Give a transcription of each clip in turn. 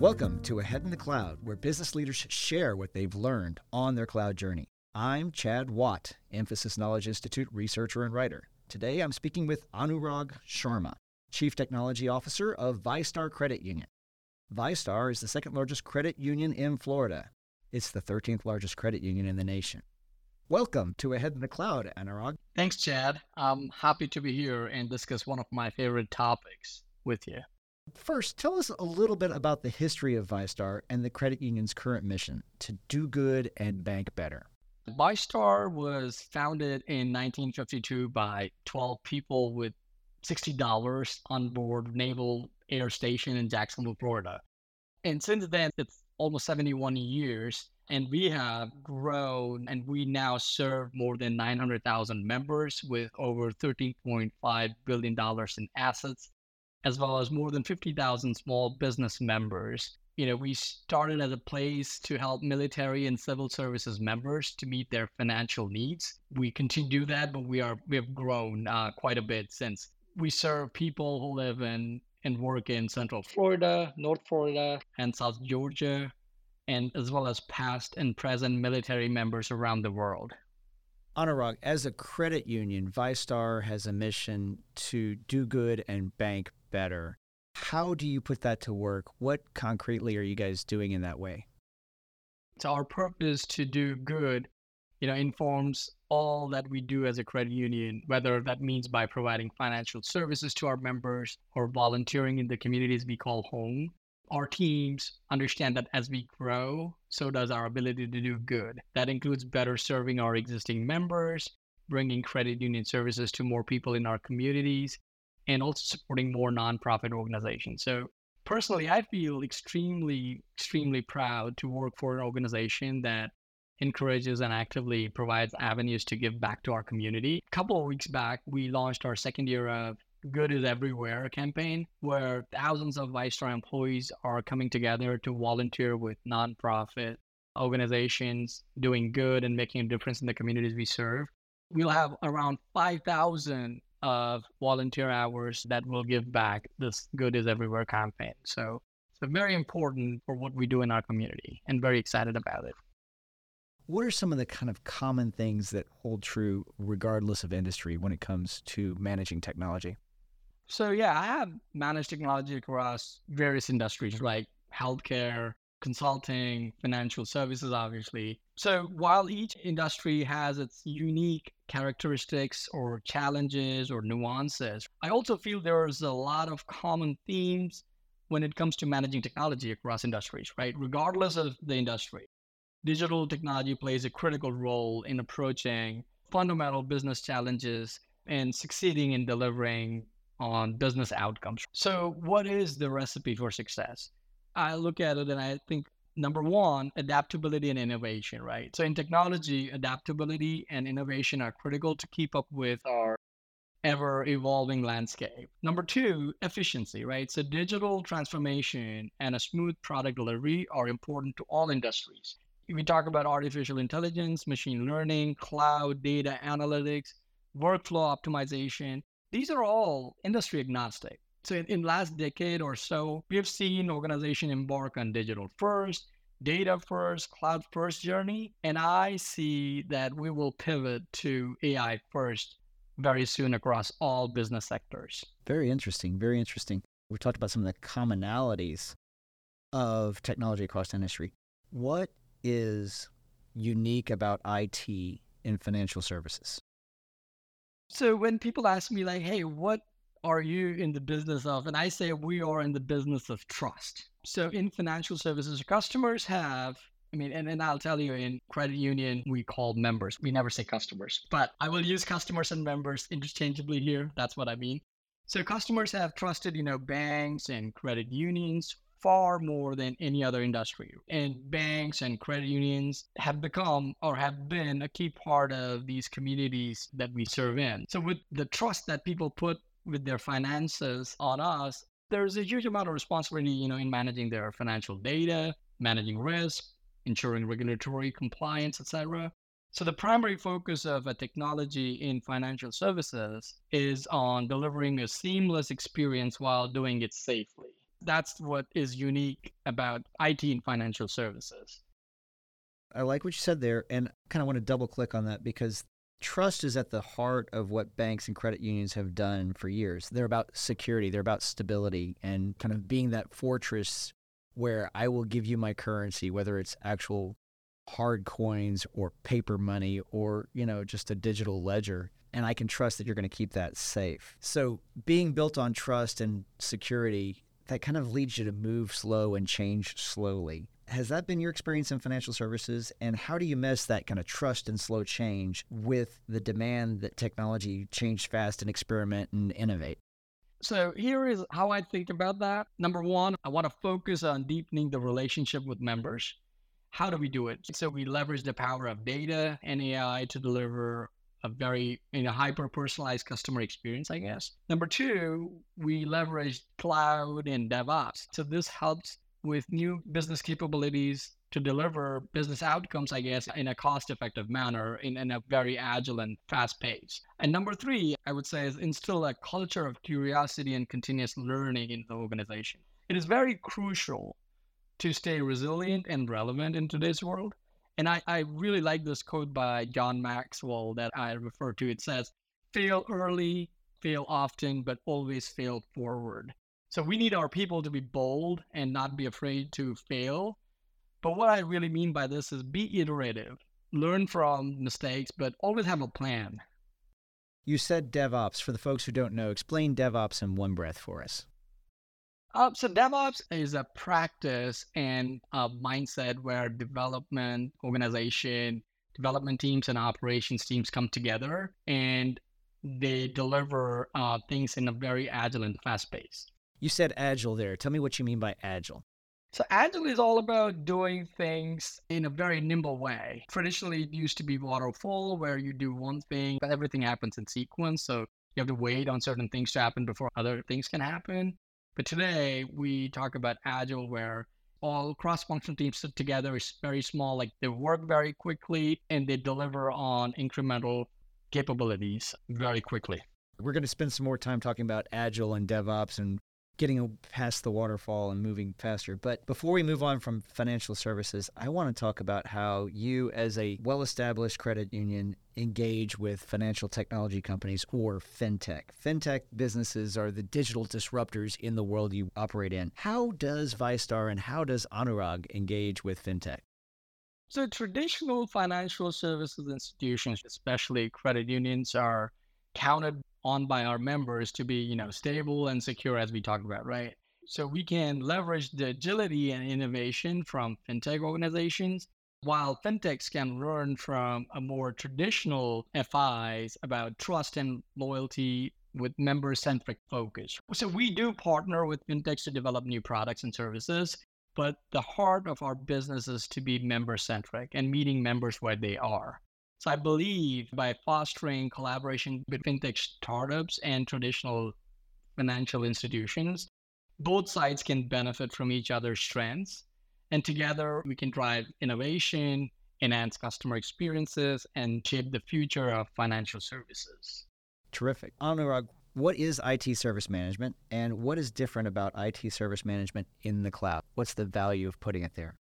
Welcome to Ahead in the Cloud, where business leaders share what they've learned on their cloud journey. I'm Chad Watt, Infosys Knowledge Institute researcher and writer. Today I'm speaking with Anurag Sharma, Chief Technology Officer of VyStar Credit Union. VyStar is the second largest credit union in Florida. It's the 13th largest credit union in the nation. Welcome to Ahead in the Cloud, Anurag. Thanks, Chad. I'm happy to be here and discuss one of my favorite topics with you. First, tell us a little bit about the history of VyStar and the credit union's current mission to do good and bank better. VyStar was founded in 1952 by 12 people with $60 on board Naval Air Station in Jacksonville, Florida. And since then, it's almost 71 years, and we have grown and we now serve more than 900,000 members with over $13.5 billion in assets as well as more than 50,000 small business members. You know, we started as a place to help military and civil services members to meet their financial needs. We continue to do that, but we are we have grown uh, quite a bit since we serve people who live in and work in Central Florida, North Florida, and South Georgia, and as well as past and present military members around the world. Anurag, as a credit union, VyStar has a mission to do good and bank better. How do you put that to work? What concretely are you guys doing in that way? So our purpose to do good, you know, informs all that we do as a credit union, whether that means by providing financial services to our members or volunteering in the communities we call home. Our teams understand that as we grow, so does our ability to do good. That includes better serving our existing members, bringing credit union services to more people in our communities, and also supporting more nonprofit organizations. So personally, I feel extremely, extremely proud to work for an organization that encourages and actively provides avenues to give back to our community. A couple of weeks back, we launched our second year of Good is Everywhere campaign, where thousands of VyStar employees are coming together to volunteer with nonprofit organizations doing good and making a difference in the communities we serve. We'll have around 5,000 of volunteer hours that will give back this Good is Everywhere campaign. So it's very important for what we do in our community and very excited about it. What are some of the kind of common things that hold true regardless of industry when it comes to managing technology? So, yeah, I have managed technology across various industries like healthcare, consulting, financial services, obviously. So while each industry has its unique characteristics or challenges or nuances, I also feel there's a lot of common themes when it comes to managing technology across industries, right? Regardless of the industry, digital technology plays a critical role in approaching fundamental business challenges and succeeding in delivering on business outcomes. So, what is the recipe for success? I look at it and I think number one, adaptability and innovation, right? So in technology, adaptability and innovation are critical to keep up with our ever evolving landscape. Number two, efficiency, right? So digital transformation and a smooth product delivery are important to all industries. If We talk about artificial intelligence, machine learning, cloud data analytics, workflow optimization. These are all industry agnostic. So in, in last decade or so, we have seen organization embark on digital first, data first, cloud first journey. And I see that we will pivot to AI first very soon across all business sectors. Very interesting. Very interesting. We talked about some of the commonalities of technology across industry. What is unique about IT in financial services? So when people ask me like, "Hey, what are you in the business of? And I say we are in the business of trust. So in financial services, customers have I mean, and, and I'll tell you in credit union, we call members. We never say customers, but I will use customers and members interchangeably here. That's what I mean. So customers have trusted, you know, banks and credit unions far more than any other industry. And banks and credit unions have become or have been a key part of these communities that we serve in. So with the trust that people put with their finances on us, there's a huge amount of responsibility, you know, in managing their financial data, managing risk, ensuring regulatory compliance, etc. So the primary focus of a technology in financial services is on delivering a seamless experience while doing it safely. That's what is unique about IT and financial services. I like what you said there, and kind of want to double click on that because trust is at the heart of what banks and credit unions have done for years. They're about security, they're about stability, and kind of being that fortress where I will give you my currency, whether it's actual hard coins or paper money or, you know, just a digital ledger. And I can trust that you're going to keep that safe. So, being built on trust and security, that kind of leads you to move slow and change slowly. Has that been your experience in financial services? And how do you mess that kind of trust and slow change with the demand that technology change fast and experiment and innovate? So here is how I think about that. Number one, I want to focus on deepening the relationship with members. How do we do it? So we leverage the power of data and AI to deliver a very in a hyper personalized customer experience, I guess. Number two, we leverage cloud and DevOps. So this helps with new business capabilities to deliver business outcomes, I guess, in a cost effective manner, in, in a very agile and fast pace. And number three, I would say, is instill a culture of curiosity and continuous learning in the organization. It is very crucial to stay resilient and relevant in today's world. And I, I really like this quote by John Maxwell that I refer to. It says, fail early, fail often, but always fail forward. So we need our people to be bold and not be afraid to fail. But what I really mean by this is be iterative, learn from mistakes, but always have a plan. You said DevOps. For the folks who don't know, explain DevOps in one breath for us. Uh, so DevOps is a practice and a mindset where development, organization, development teams, and operations teams come together and they deliver uh, things in a very agile and fast pace. You said agile there. Tell me what you mean by agile. So agile is all about doing things in a very nimble way. Traditionally, it used to be waterfall, where you do one thing, but everything happens in sequence. So you have to wait on certain things to happen before other things can happen. But today we talk about agile, where all cross-functional teams sit together. It's very small, like they work very quickly and they deliver on incremental capabilities very quickly. We're going to spend some more time talking about agile and DevOps and getting past the waterfall and moving faster. But before we move on from financial services, I want to talk about how you, as a well established credit union, engage with financial technology companies or fintech. Fintech businesses are the digital disruptors in the world you operate in. How does VyStar and how does Anurag engage with fintech? So, traditional financial services institutions, especially credit unions, are counted on by our members to be, you know, stable and secure as we talked about, right? So we can leverage the agility and innovation from fintech organizations while fintechs can learn from a more traditional FIs about trust and loyalty with member centric focus. So we do partner with fintechs to develop new products and services, but the heart of our business is to be member centric and meeting members where they are. So I believe by fostering collaboration between fintech startups and traditional financial institutions, both sides can benefit from each other's strengths. And together we can drive innovation, enhance customer experiences, and shape the future of financial services. Terrific. Anurag, what is IT service management and what is different about IT service management in the cloud? What's the value of putting it there?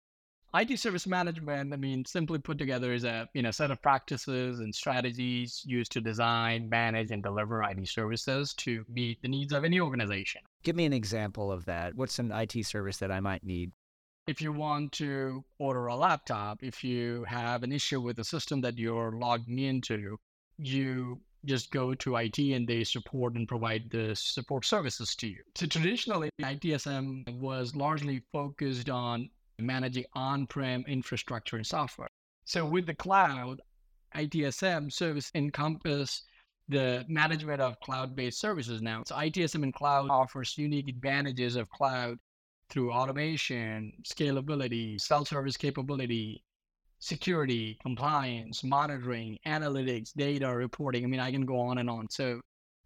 IT service management, I mean, simply put together is a you know set of practices and strategies used to design, manage, and deliver IT services to meet the needs of any organization. Give me an example of that. What's an IT service that I might need? If you want to order a laptop, if you have an issue with the system that you're logging into, you just go to IT and they support and provide the support services to you. So traditionally, ITSM was largely focused on managing on-prem infrastructure and software. So with the cloud, ITSM service encompass the management of cloud-based services now. So ITSM in cloud offers unique advantages of cloud through automation, scalability, self-service capability, security, compliance, monitoring, analytics, data reporting. I mean, I can go on and on. So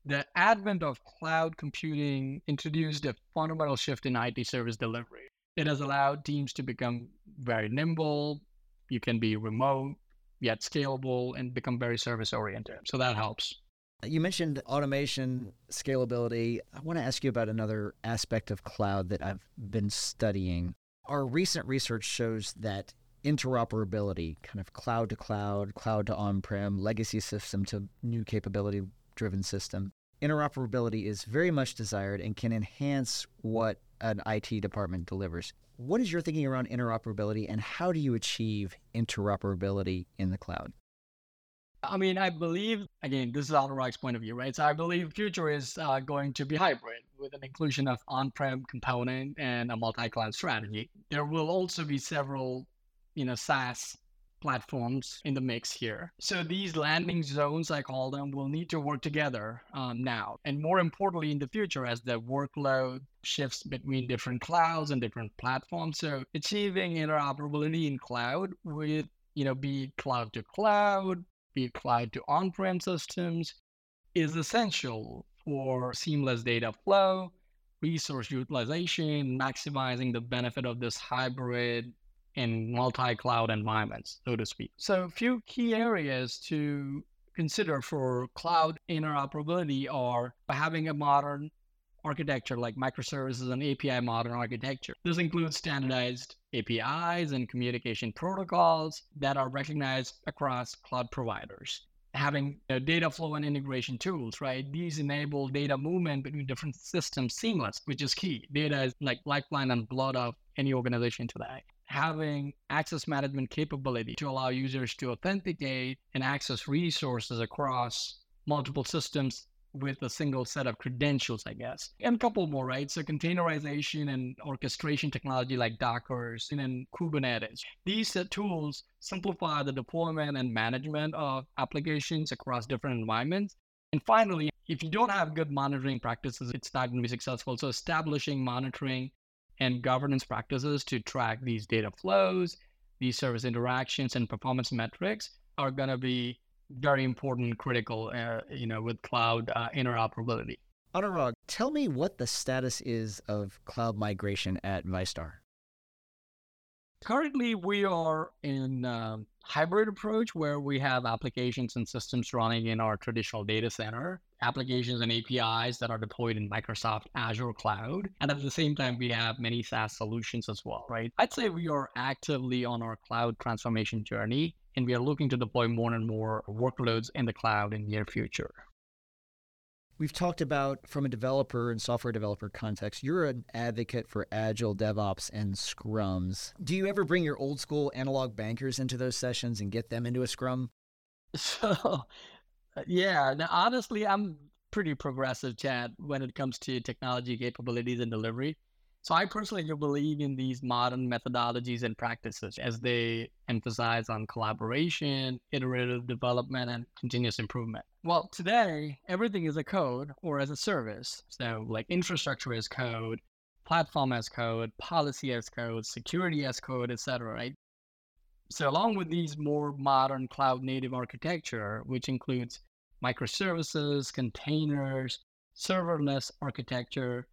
the advent of cloud computing introduced a fundamental shift in IT service delivery it has allowed teams to become very nimble. You can be remote, yet scalable, and become very service oriented. So that helps. You mentioned automation, scalability. I want to ask you about another aspect of cloud that I've been studying. Our recent research shows that interoperability, kind of cloud to cloud, cloud to on prem, legacy system to new capability driven system, interoperability is very much desired and can enhance what an IT department delivers. What is your thinking around interoperability and how do you achieve interoperability in the cloud? I mean, I believe, again, this is Anurag's point of view, right? So I believe future is uh, going to be hybrid with an inclusion of on-prem component and a multi-cloud strategy. There will also be several, you know, SaaS platforms in the mix here. So these landing zones, I call them, will need to work together um, now. And more importantly, in the future, as the workload shifts between different clouds and different platforms. So achieving interoperability in cloud with, you know, be cloud to cloud, be cloud to on-prem systems is essential for seamless data flow, resource utilization, maximizing the benefit of this hybrid and multi-cloud environments, so to speak. So a few key areas to consider for cloud interoperability are having a modern architecture like microservices and API modern architecture. This includes standardized APIs and communication protocols that are recognized across cloud providers. Having uh, data flow and integration tools, right? These enable data movement between different systems seamless, which is key. Data is like lifeline and blood of any organization today. Having access management capability to allow users to authenticate and access resources across multiple systems with a single set of credentials, I guess. And a couple more, right? So containerization and orchestration technology like Docker and then Kubernetes. These tools simplify the deployment and management of applications across different environments. And finally, if you don't have good monitoring practices, it's not going to be successful. So establishing monitoring and governance practices to track these data flows, these service interactions and performance metrics are going to be very important, critical, uh, you know, with cloud uh, interoperability. Anurag, tell me what the status is of cloud migration at VyStar. Currently, we are in a hybrid approach where we have applications and systems running in our traditional data center, applications and APIs that are deployed in Microsoft Azure Cloud. And at the same time, we have many SaaS solutions as well, right? I'd say we are actively on our cloud transformation journey and we are looking to deploy more and more workloads in the cloud in the near future. We've talked about from a developer and software developer context, you're an advocate for agile DevOps and scrums. Do you ever bring your old school analog bankers into those sessions and get them into a scrum? So, uh, yeah, now, honestly, I'm pretty progressive, Chad, when it comes to technology capabilities and delivery. So I personally do believe in these modern methodologies and practices as they emphasize on collaboration, iterative development, and continuous improvement. Well, today, everything is a code or as a service. So like infrastructure as code, platform as code, policy as code, security as code, etc. Right? So along with these more modern cloud native architecture, which includes microservices, containers, serverless architecture,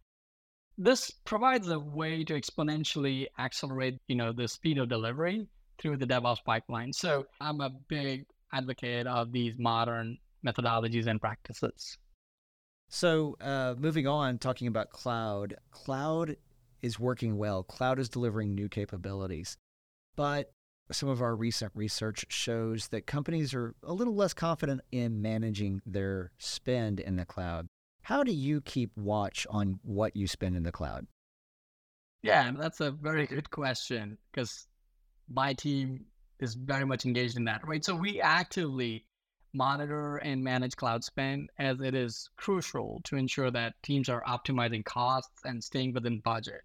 this provides a way to exponentially accelerate, you know, the speed of delivery through the DevOps pipeline. So I'm a big advocate of these modern methodologies and practices. So uh, moving on, talking about cloud, cloud is working well. Cloud is delivering new capabilities, but some of our recent research shows that companies are a little less confident in managing their spend in the cloud. How do you keep watch on what you spend in the cloud? Yeah, that's a very good question because my team is very much engaged in that, right? So we actively monitor and manage cloud spend as it is crucial to ensure that teams are optimizing costs and staying within budget.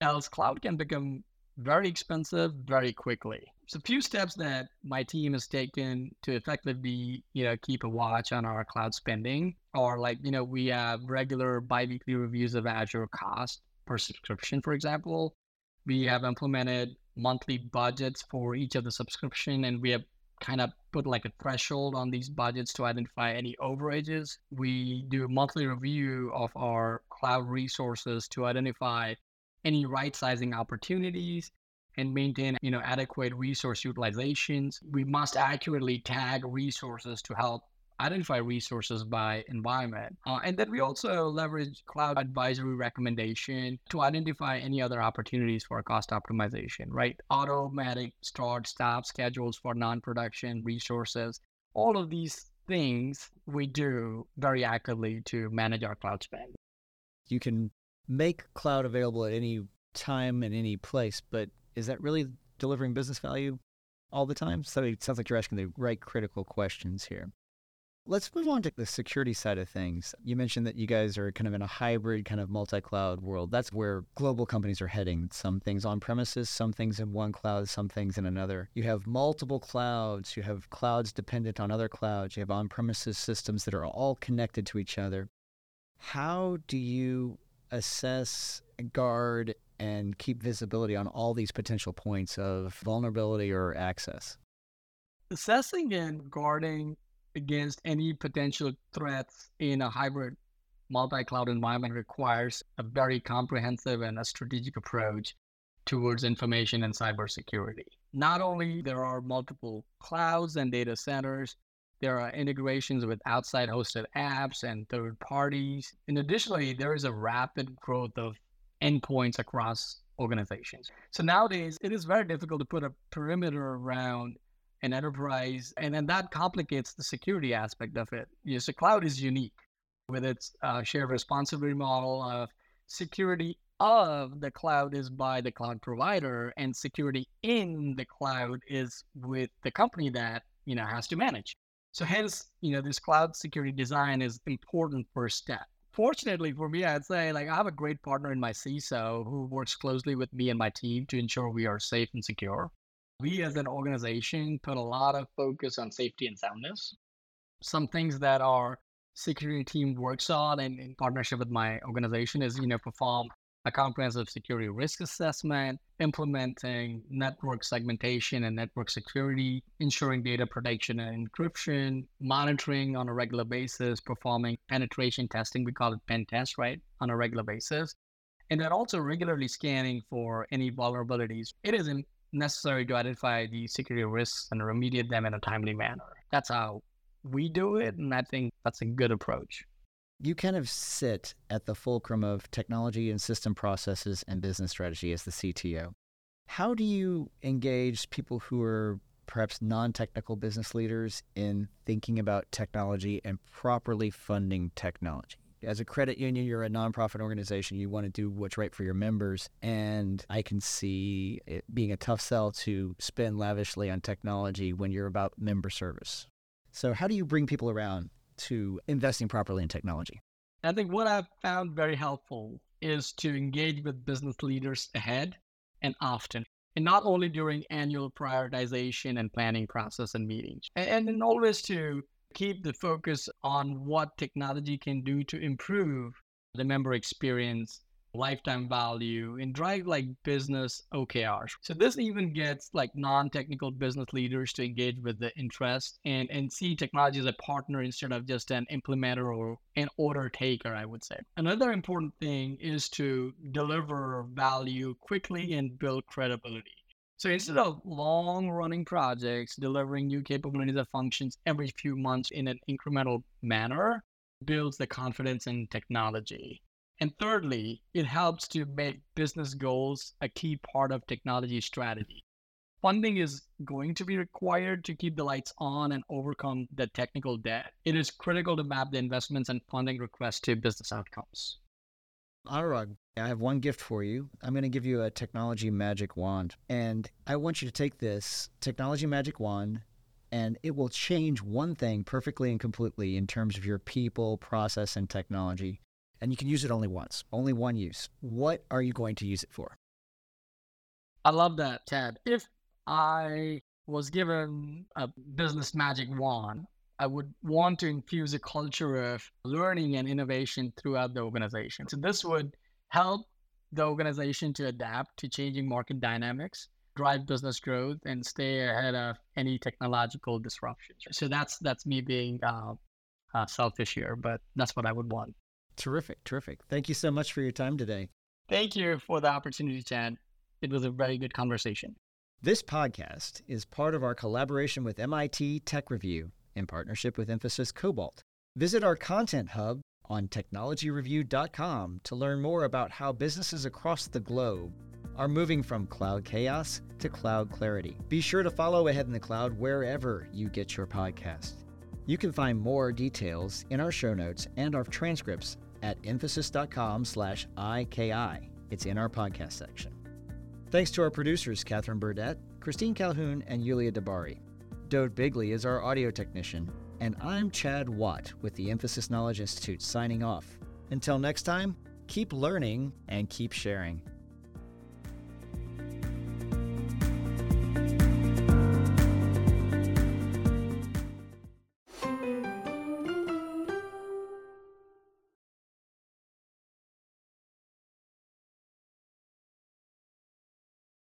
Else, cloud can become very expensive very quickly. So a few steps that my team has taken to effectively, you know, keep a watch on our cloud spending are like, you know, we have regular biweekly reviews of Azure cost per subscription, for example. We have implemented monthly budgets for each of the subscription and we have kind of put like a threshold on these budgets to identify any overages. We do a monthly review of our cloud resources to identify any right sizing opportunities and maintain you know adequate resource utilizations we must accurately tag resources to help identify resources by environment. Uh, and then we also leverage cloud advisory recommendation to identify any other opportunities for cost optimization, right? Automatic start, stop schedules for non production resources. All of these things we do very actively to manage our cloud spend. You can make cloud available at any time and any place, but is that really delivering business value all the time? So it sounds like you're asking the right critical questions here. Let's move on to the security side of things. You mentioned that you guys are kind of in a hybrid, kind of multi cloud world. That's where global companies are heading. Some things on premises, some things in one cloud, some things in another. You have multiple clouds. You have clouds dependent on other clouds. You have on premises systems that are all connected to each other. How do you assess, guard, and keep visibility on all these potential points of vulnerability or access? Assessing and guarding against any potential threats in a hybrid multi-cloud environment requires a very comprehensive and a strategic approach towards information and cybersecurity. Not only there are multiple clouds and data centers, there are integrations with outside hosted apps and third parties. And additionally, there is a rapid growth of endpoints across organizations. So nowadays, it is very difficult to put a perimeter around an enterprise, and then that complicates the security aspect of it. Yes, the cloud is unique with its uh, shared responsibility model of security of the cloud is by the cloud provider, and security in the cloud is with the company that you know has to manage. So hence, you know, this cloud security design is important first step. Fortunately for me, I'd say like I have a great partner in my CISO who works closely with me and my team to ensure we are safe and secure we as an organization put a lot of focus on safety and soundness. Some things that our security team works on and in partnership with my organization is, you know, perform a comprehensive security risk assessment, implementing network segmentation and network security, ensuring data protection and encryption, monitoring on a regular basis, performing penetration testing, we call it pen test, right, on a regular basis. And then also regularly scanning for any vulnerabilities. It is necessary to identify the security risks and remediate them in a timely manner. That's how we do it, and I think that's a good approach. You kind of sit at the fulcrum of technology and system processes and business strategy as the CTO. How do you engage people who are perhaps non technical business leaders in thinking about technology and properly funding technology? as a credit union, you're a nonprofit organization. You want to do what's right for your members. And I can see it being a tough sell to spend lavishly on technology when you're about member service. So, how do you bring people around to investing properly in technology? I think what I've found very helpful is to engage with business leaders ahead and often. And not only during annual prioritization and planning process and meetings, and, and always to keep the focus on what technology can do to improve the member experience, lifetime value, and drive like business OKRs. So this even gets like non-technical business leaders to engage with the interest and, and see technology as a partner instead of just an implementer or an order taker, I would say. Another important thing is to deliver value quickly and build credibility. So instead of long running projects delivering new capabilities and functions every few months in an incremental manner, builds the confidence in technology. And thirdly, it helps to make business goals a key part of technology strategy. Funding is going to be required to keep the lights on and overcome the technical debt. It is critical to map the investments and funding requests to business outcomes. Anurag, I have one gift for you. I'm going to give you a technology magic wand. And I want you to take this technology magic wand and it will change one thing perfectly and completely in terms of your people, process, and technology. And you can use it only once, only one use. What are you going to use it for? I love that, Ted. If I was given a business magic wand, I would want to infuse a culture of learning and innovation throughout the organization. So this would help the organization to adapt to changing market dynamics, drive business growth, and stay ahead of any technological disruptions. So that's that's me being uh, uh, selfish here, but that's what I would want. Terrific, terrific. Thank you so much for your time today. Thank you for the opportunity, Chad. It was a very good conversation. This podcast is part of our collaboration with MIT Tech Review in partnership with Infosys Cobalt. Visit our content hub on technologyreview.com to learn more about how businesses across the globe are moving from cloud chaos to cloud clarity. Be sure to follow Ahead in the Cloud wherever you get your podcast. You can find more details in our show notes and our transcripts at infosys.com slash IKI. It's in our podcast section. Thanks to our producers, Catherine Burdett, Christine Calhoun, and Yulia Dabari. Dode Bigley is our audio technician, and I'm Chad Watt with the Infosys Knowledge Institute signing off. Until next time, keep learning and keep sharing.